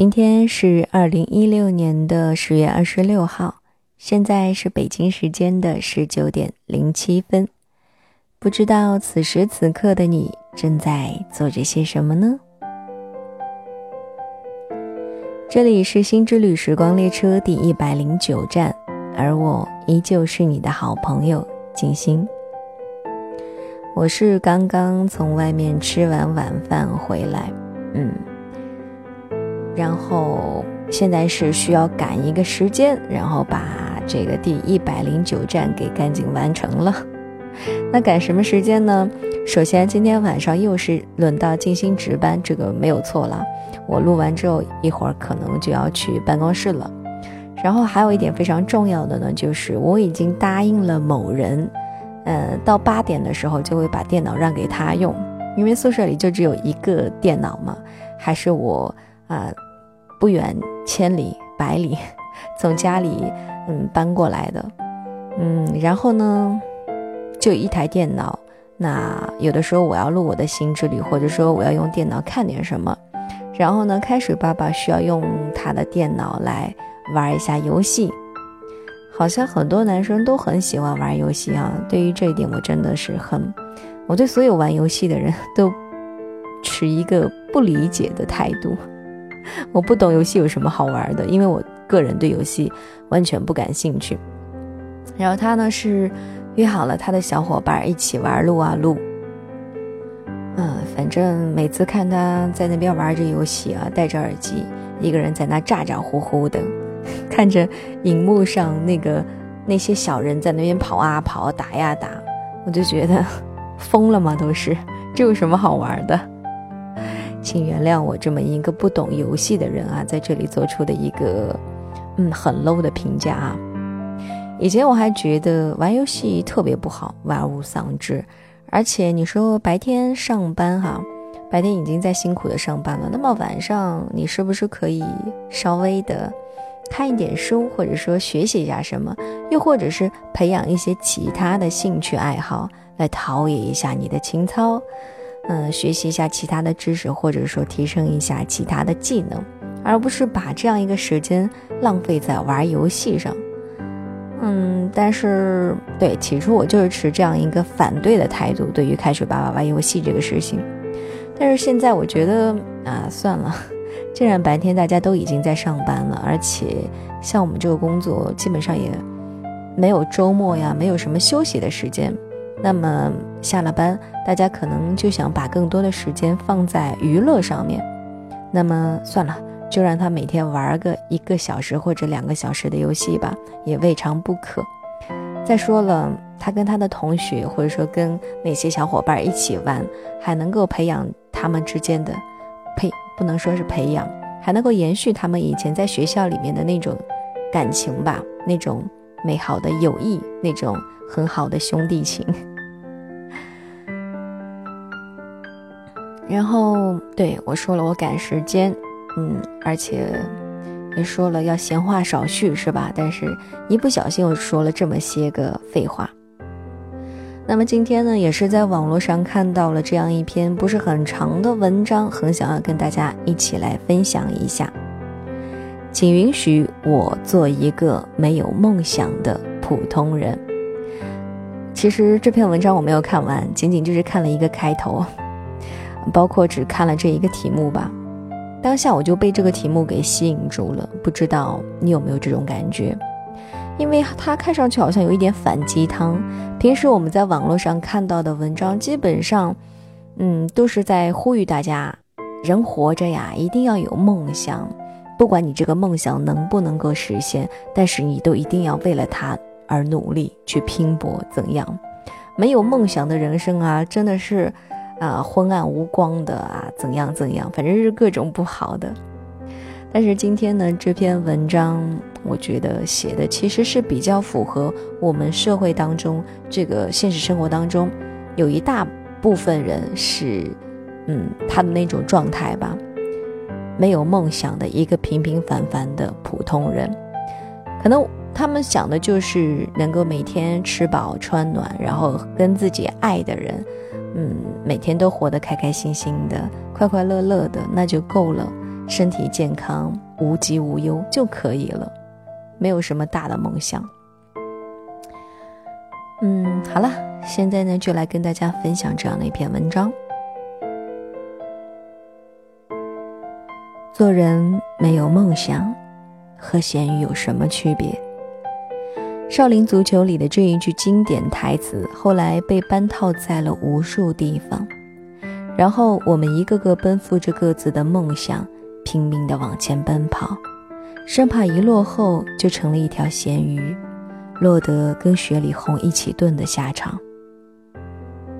今天是二零一六年的十月二十六号，现在是北京时间的十九点零七分。不知道此时此刻的你正在做着些什么呢？这里是新之旅时光列车第一百零九站，而我依旧是你的好朋友静心。我是刚刚从外面吃完晚饭回来，嗯。然后现在是需要赶一个时间，然后把这个第一百零九站给赶紧完成了。那赶什么时间呢？首先今天晚上又是轮到静心值班，这个没有错了。我录完之后一会儿可能就要去办公室了。然后还有一点非常重要的呢，就是我已经答应了某人，呃，到八点的时候就会把电脑让给他用，因为宿舍里就只有一个电脑嘛，还是我。啊，不远千里百里，从家里嗯搬过来的，嗯，然后呢，就一台电脑。那有的时候我要录我的新之旅，或者说我要用电脑看点什么，然后呢，开始爸爸需要用他的电脑来玩一下游戏。好像很多男生都很喜欢玩游戏啊。对于这一点，我真的是很，我对所有玩游戏的人 都持一个不理解的态度。我不懂游戏有什么好玩的，因为我个人对游戏完全不感兴趣。然后他呢是约好了他的小伙伴一起玩撸啊撸。嗯，反正每次看他在那边玩着游戏啊，戴着耳机，一个人在那咋咋呼呼的，看着荧幕上那个那些小人在那边跑啊跑，打呀打，我就觉得疯了吗？都是，这有什么好玩的？请原谅我这么一个不懂游戏的人啊，在这里做出的一个嗯很 low 的评价啊。以前我还觉得玩游戏特别不好，玩物丧志。而且你说白天上班哈，白天已经在辛苦的上班了，那么晚上你是不是可以稍微的看一点书，或者说学习一下什么，又或者是培养一些其他的兴趣爱好来陶冶一下你的情操？嗯，学习一下其他的知识，或者说提升一下其他的技能，而不是把这样一个时间浪费在玩游戏上。嗯，但是对，起初我就是持这样一个反对的态度，对于开始爸爸玩游戏这个事情。但是现在我觉得啊，算了，既然白天大家都已经在上班了，而且像我们这个工作基本上也没有周末呀，没有什么休息的时间。那么下了班，大家可能就想把更多的时间放在娱乐上面。那么算了，就让他每天玩个一个小时或者两个小时的游戏吧，也未尝不可。再说了，他跟他的同学或者说跟那些小伙伴一起玩，还能够培养他们之间的培，不能说是培养，还能够延续他们以前在学校里面的那种感情吧，那种美好的友谊，那种很好的兄弟情。然后对我说了，我赶时间，嗯，而且也说了要闲话少叙，是吧？但是一不小心我说了这么些个废话。那么今天呢，也是在网络上看到了这样一篇不是很长的文章，很想要跟大家一起来分享一下。请允许我做一个没有梦想的普通人。其实这篇文章我没有看完，仅仅就是看了一个开头。包括只看了这一个题目吧，当下我就被这个题目给吸引住了。不知道你有没有这种感觉？因为它看上去好像有一点反鸡汤。平时我们在网络上看到的文章，基本上，嗯，都是在呼吁大家，人活着呀，一定要有梦想，不管你这个梦想能不能够实现，但是你都一定要为了它而努力去拼搏。怎样？没有梦想的人生啊，真的是。啊，昏暗无光的啊，怎样怎样，反正是各种不好的。但是今天呢，这篇文章我觉得写的其实是比较符合我们社会当中这个现实生活当中，有一大部分人是，嗯，他的那种状态吧，没有梦想的一个平平凡凡的普通人，可能他们想的就是能够每天吃饱穿暖，然后跟自己爱的人。嗯，每天都活得开开心心的、快快乐乐的，那就够了。身体健康、无疾无忧就可以了，没有什么大的梦想。嗯，好了，现在呢就来跟大家分享这样的一篇文章。做人没有梦想，和咸鱼有什么区别？少林足球里的这一句经典台词，后来被搬套在了无数地方。然后我们一个个奔赴着各自的梦想，拼命地往前奔跑，生怕一落后就成了一条咸鱼，落得跟雪里红一起炖的下场。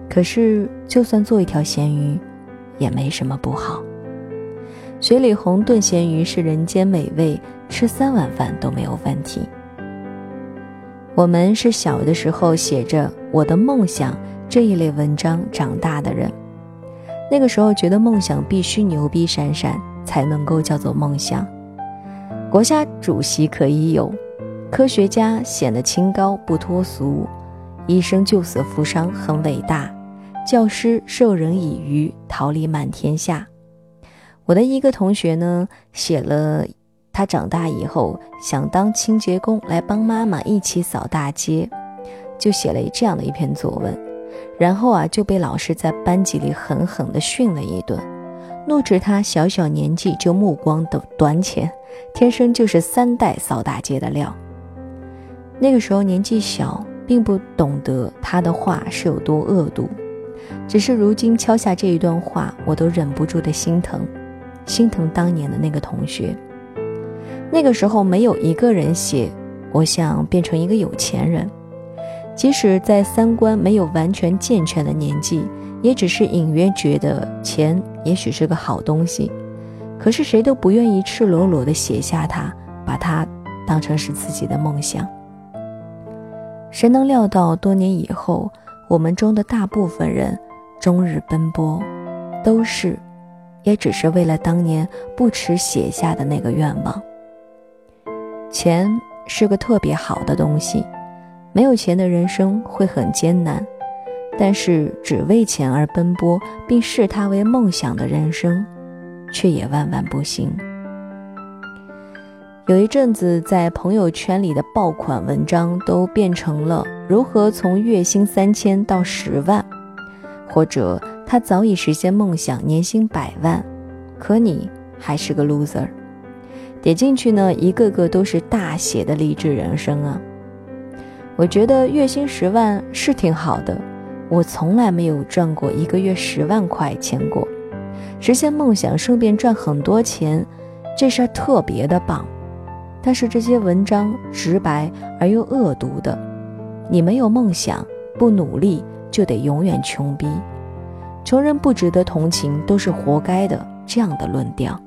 可是，就算做一条咸鱼，也没什么不好。雪里红炖咸鱼是人间美味，吃三碗饭都没有问题。我们是小的时候写着“我的梦想”这一类文章长大的人。那个时候觉得梦想必须牛逼闪闪才能够叫做梦想，国家主席可以有，科学家显得清高不脱俗，医生救死扶伤很伟大，教师授人以渔桃李满天下。我的一个同学呢，写了他长大以后想当清洁工来帮妈妈一起扫大街，就写了这样的一篇作文。然后啊，就被老师在班级里狠狠地训了一顿，怒斥他小小年纪就目光的短浅，天生就是三代扫大街的料。那个时候年纪小，并不懂得他的话是有多恶毒，只是如今敲下这一段话，我都忍不住的心疼，心疼当年的那个同学。那个时候没有一个人写，我想变成一个有钱人。即使在三观没有完全健全的年纪，也只是隐约觉得钱也许是个好东西，可是谁都不愿意赤裸裸地写下它，把它当成是自己的梦想。谁能料到多年以后，我们中的大部分人终日奔波，都是，也只是为了当年不耻写下的那个愿望。钱是个特别好的东西。没有钱的人生会很艰难，但是只为钱而奔波并视它为梦想的人生，却也万万不行。有一阵子，在朋友圈里的爆款文章都变成了如何从月薪三千到十万，或者他早已实现梦想，年薪百万，可你还是个 loser。点进去呢，一个个都是大写的励志人生啊。我觉得月薪十万是挺好的，我从来没有赚过一个月十万块钱过。实现梦想，顺便赚很多钱，这事儿特别的棒。但是这些文章直白而又恶毒的，你没有梦想，不努力就得永远穷逼，穷人不值得同情，都是活该的这样的论调，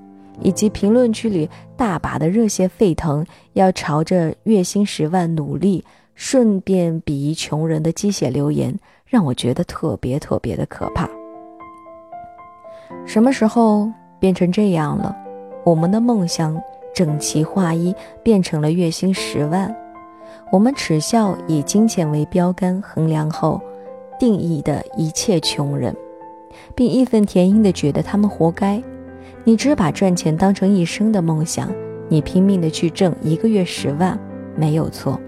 以及评论区里大把的热血沸腾，要朝着月薪十万努力。顺便鄙夷穷人的鸡血留言，让我觉得特别特别的可怕。什么时候变成这样了？我们的梦想整齐划一，变成了月薪十万。我们耻笑以金钱为标杆衡量后定义的一切穷人，并义愤填膺地觉得他们活该。你只把赚钱当成一生的梦想，你拼命的去挣一个月十万，没有错。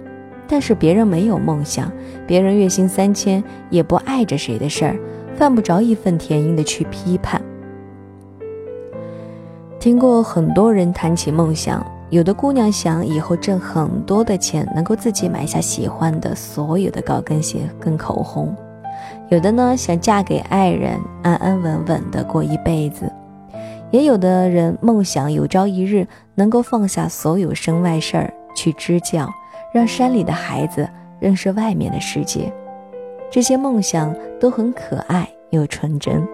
但是别人没有梦想，别人月薪三千也不碍着谁的事儿，犯不着义愤填膺的去批判。听过很多人谈起梦想，有的姑娘想以后挣很多的钱，能够自己买下喜欢的所有的高跟鞋跟口红；有的呢想嫁给爱人，安安稳稳的过一辈子；也有的人梦想有朝一日能够放下所有身外事儿去支教。让山里的孩子认识外面的世界，这些梦想都很可爱又纯真。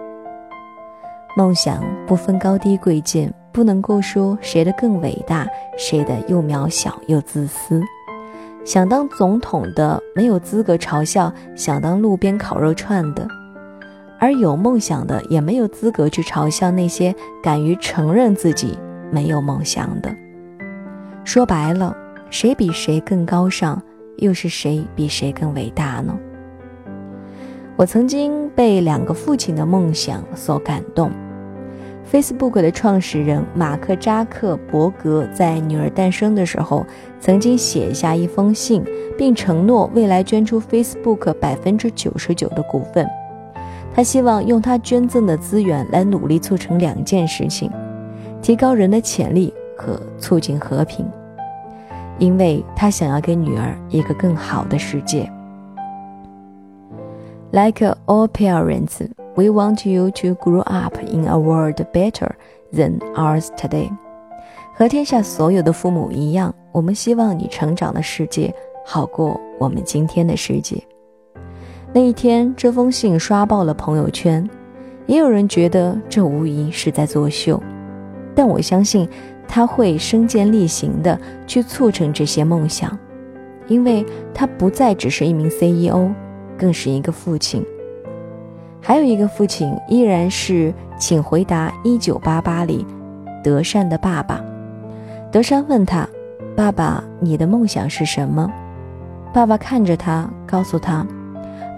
梦想不分高低贵贱，不能够说谁的更伟大，谁的又渺小又自私。想当总统的没有资格嘲笑想当路边烤肉串的，而有梦想的也没有资格去嘲笑那些敢于承认自己没有梦想的。说白了。谁比谁更高尚，又是谁比谁更伟大呢？我曾经被两个父亲的梦想所感动。Facebook 的创始人马克扎克伯格在女儿诞生的时候，曾经写下一封信，并承诺未来捐出 Facebook 百分之九十九的股份。他希望用他捐赠的资源来努力促成两件事情：提高人的潜力和促进和平。因为他想要给女儿一个更好的世界。Like all parents, we want you to grow up in a world better than ours today. 和天下所有的父母一样，我们希望你成长的世界好过我们今天的世界。那一天，这封信刷爆了朋友圈，也有人觉得这无疑是在作秀，但我相信他会身健力行的去促成这些梦想，因为他不再只是一名 CEO，更是一个父亲。还有一个父亲，依然是《请回答一九八八》里德善的爸爸。德善问他：“爸爸，你的梦想是什么？”爸爸看着他，告诉他。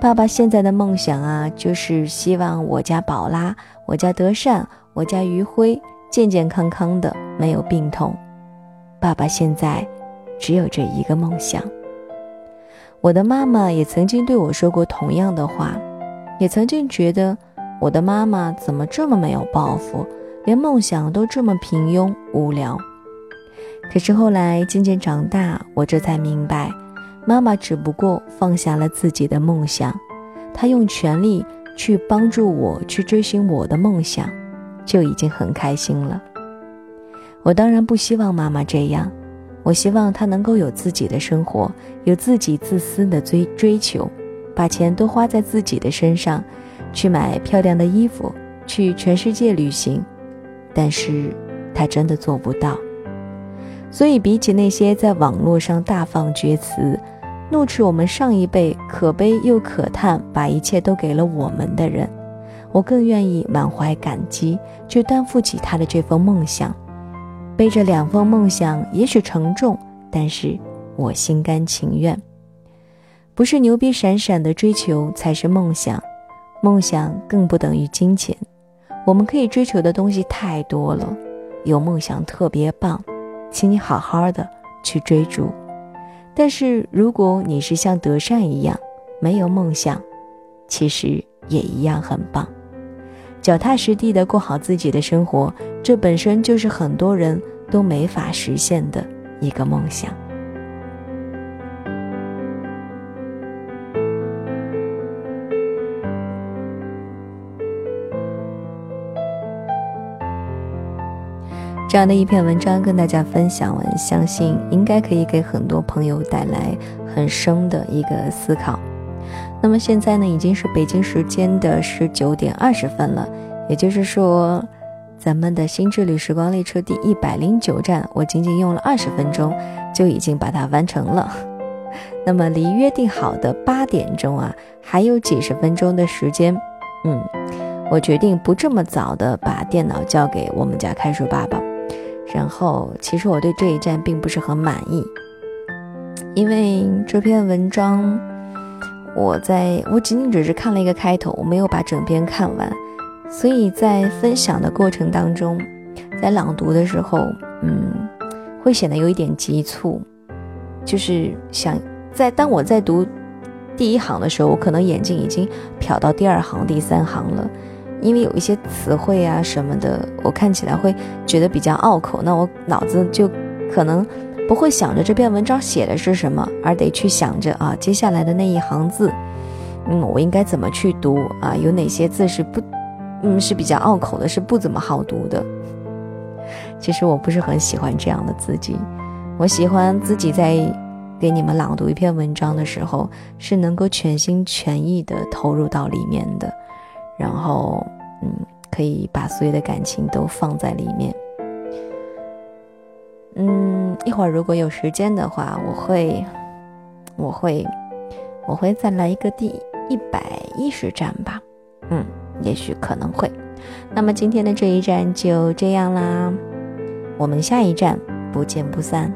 爸爸现在的梦想啊，就是希望我家宝拉、我家德善、我家余辉健健康康的，没有病痛。爸爸现在只有这一个梦想。我的妈妈也曾经对我说过同样的话，也曾经觉得我的妈妈怎么这么没有抱负，连梦想都这么平庸无聊。可是后来渐渐长大，我这才明白。妈妈只不过放下了自己的梦想，她用全力去帮助我去追寻我的梦想，就已经很开心了。我当然不希望妈妈这样，我希望她能够有自己的生活，有自己自私的追追求，把钱都花在自己的身上，去买漂亮的衣服，去全世界旅行。但是她真的做不到。所以，比起那些在网络上大放厥词。怒斥我们上一辈可悲又可叹，把一切都给了我们的人，我更愿意满怀感激，去担负起他的这份梦想。背着两份梦想，也许沉重，但是我心甘情愿。不是牛逼闪闪的追求才是梦想，梦想更不等于金钱。我们可以追求的东西太多了，有梦想特别棒，请你好好的去追逐。但是，如果你是像德善一样没有梦想，其实也一样很棒。脚踏实地的过好自己的生活，这本身就是很多人都没法实现的一个梦想。这样的一篇文章跟大家分享完，相信应该可以给很多朋友带来很深的一个思考。那么现在呢，已经是北京时间的十九点二十分了，也就是说，咱们的新之旅时光列车第一百零九站，我仅仅用了二十分钟就已经把它完成了。那么离约定好的八点钟啊，还有几十分钟的时间，嗯，我决定不这么早的把电脑交给我们家开水爸爸。然后，其实我对这一站并不是很满意，因为这篇文章，我在我仅仅只是看了一个开头，我没有把整篇看完，所以在分享的过程当中，在朗读的时候，嗯，会显得有一点急促，就是想在当我在读第一行的时候，我可能眼睛已经瞟到第二行、第三行了。因为有一些词汇啊什么的，我看起来会觉得比较拗口，那我脑子就可能不会想着这篇文章写的是什么，而得去想着啊接下来的那一行字，嗯，我应该怎么去读啊？有哪些字是不，嗯，是比较拗口的，是不怎么好读的。其实我不是很喜欢这样的自己，我喜欢自己在给你们朗读一篇文章的时候，是能够全心全意的投入到里面的。然后，嗯，可以把所有的感情都放在里面。嗯，一会儿如果有时间的话，我会，我会，我会再来一个第一百一十站吧。嗯，也许可能会。那么今天的这一站就这样啦，我们下一站不见不散。